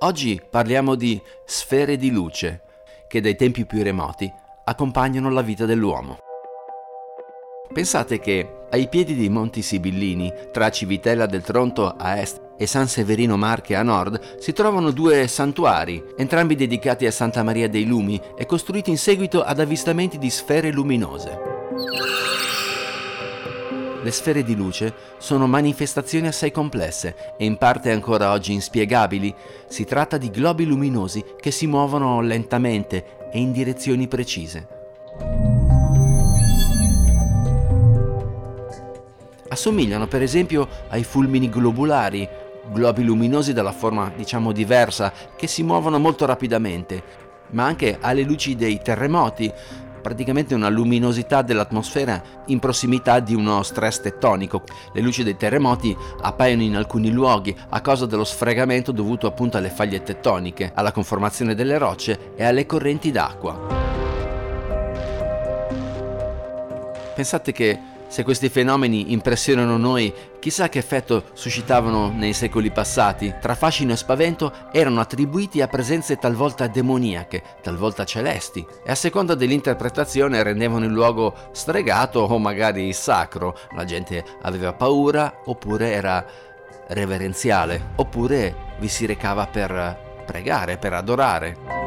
Oggi parliamo di sfere di luce che dai tempi più remoti accompagnano la vita dell'uomo. Pensate che ai piedi dei Monti Sibillini, tra Civitella del Tronto a est e San Severino Marche a nord, si trovano due santuari, entrambi dedicati a Santa Maria dei Lumi e costruiti in seguito ad avvistamenti di sfere luminose. Le sfere di luce sono manifestazioni assai complesse e in parte ancora oggi inspiegabili. Si tratta di globi luminosi che si muovono lentamente e in direzioni precise. Assomigliano per esempio ai fulmini globulari, globi luminosi dalla forma diciamo diversa che si muovono molto rapidamente, ma anche alle luci dei terremoti, praticamente una luminosità dell'atmosfera in prossimità di uno stress tettonico. Le luci dei terremoti appaiono in alcuni luoghi a causa dello sfregamento dovuto appunto alle faglie tettoniche, alla conformazione delle rocce e alle correnti d'acqua. Pensate che se questi fenomeni impressionano noi, chissà che effetto suscitavano nei secoli passati. Tra fascino e spavento erano attribuiti a presenze talvolta demoniache, talvolta celesti, e a seconda dell'interpretazione rendevano il luogo stregato o magari sacro. La gente aveva paura oppure era reverenziale, oppure vi si recava per pregare, per adorare.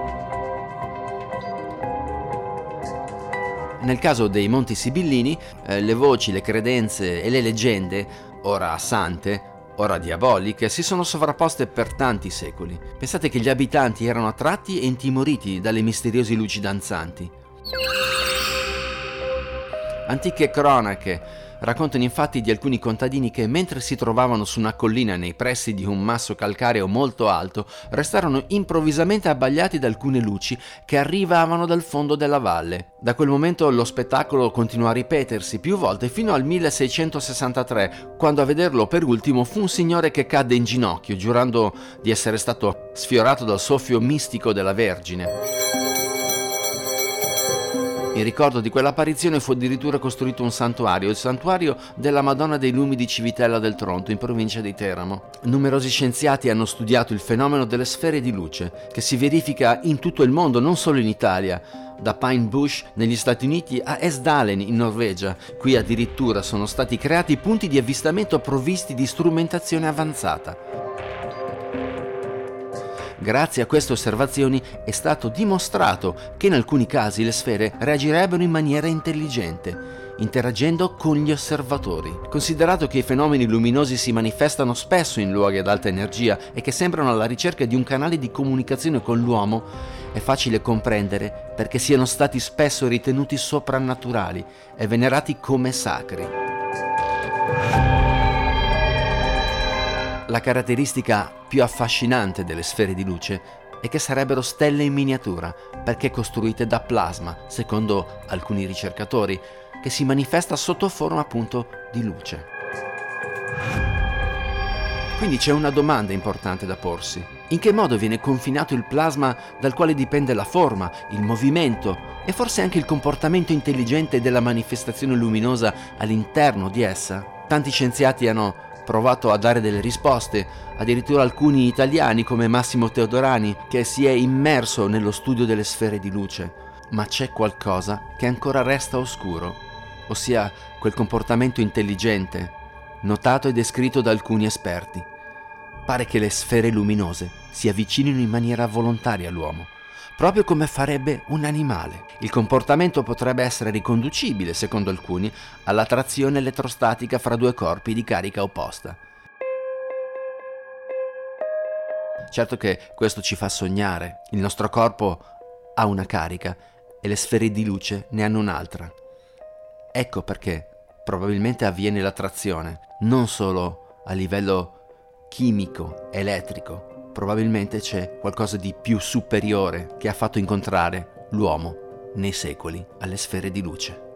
Nel caso dei Monti Sibillini, eh, le voci, le credenze e le leggende, ora sante, ora diaboliche, si sono sovrapposte per tanti secoli. Pensate che gli abitanti erano attratti e intimoriti dalle misteriose luci danzanti. Antiche cronache Raccontano infatti di alcuni contadini che mentre si trovavano su una collina nei pressi di un masso calcareo molto alto, restarono improvvisamente abbagliati da alcune luci che arrivavano dal fondo della valle. Da quel momento lo spettacolo continuò a ripetersi più volte fino al 1663, quando a vederlo per ultimo fu un signore che cadde in ginocchio, giurando di essere stato sfiorato dal soffio mistico della Vergine. In ricordo di quell'apparizione fu addirittura costruito un santuario, il santuario della Madonna dei Lumi di Civitella del Tronto, in provincia di Teramo. Numerosi scienziati hanno studiato il fenomeno delle sfere di luce, che si verifica in tutto il mondo, non solo in Italia da Pine Bush negli Stati Uniti a Esdalen in Norvegia. Qui addirittura sono stati creati punti di avvistamento provvisti di strumentazione avanzata. Grazie a queste osservazioni è stato dimostrato che in alcuni casi le sfere reagirebbero in maniera intelligente, interagendo con gli osservatori. Considerato che i fenomeni luminosi si manifestano spesso in luoghi ad alta energia e che sembrano alla ricerca di un canale di comunicazione con l'uomo, è facile comprendere perché siano stati spesso ritenuti soprannaturali e venerati come sacri. La caratteristica più affascinante delle sfere di luce è che sarebbero stelle in miniatura, perché costruite da plasma, secondo alcuni ricercatori, che si manifesta sotto forma appunto di luce. Quindi c'è una domanda importante da porsi. In che modo viene confinato il plasma dal quale dipende la forma, il movimento e forse anche il comportamento intelligente della manifestazione luminosa all'interno di essa? Tanti scienziati hanno provato a dare delle risposte, addirittura alcuni italiani come Massimo Teodorani che si è immerso nello studio delle sfere di luce. Ma c'è qualcosa che ancora resta oscuro, ossia quel comportamento intelligente, notato e descritto da alcuni esperti. Pare che le sfere luminose si avvicinino in maniera volontaria all'uomo proprio come farebbe un animale. Il comportamento potrebbe essere riconducibile, secondo alcuni, all'attrazione elettrostatica fra due corpi di carica opposta. Certo che questo ci fa sognare. Il nostro corpo ha una carica e le sfere di luce ne hanno un'altra. Ecco perché probabilmente avviene l'attrazione, non solo a livello chimico, elettrico, probabilmente c'è qualcosa di più superiore che ha fatto incontrare l'uomo nei secoli alle sfere di luce.